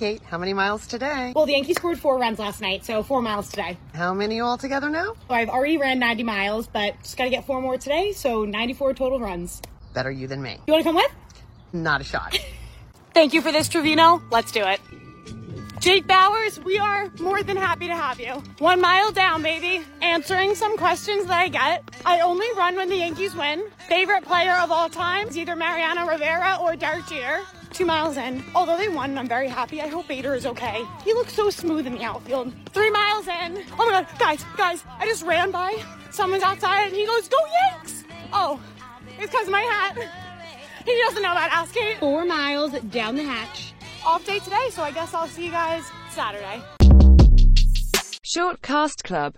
Kate, how many miles today? Well, the Yankees scored four runs last night, so four miles today. How many altogether now? So I've already ran 90 miles, but just got to get four more today, so 94 total runs. Better you than me. You want to come with? Not a shot. Thank you for this, Trevino. Let's do it. Jake Bauers, we are more than happy to have you. One mile down, baby. Answering some questions that I get. I only run when the Yankees win. Favorite player of all time is either Mariano Rivera or Derek Jeter. Two miles in. Although they won, I'm very happy. I hope Bader is okay. He looks so smooth in the outfield. Three miles in. Oh my god, guys, guys, I just ran by. Someone's outside and he goes, Go Yanks! Oh, it's because of my hat. He doesn't know about asking. Four miles down the hatch. Off day today, so I guess I'll see you guys Saturday. Short Cast Club